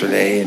yesterday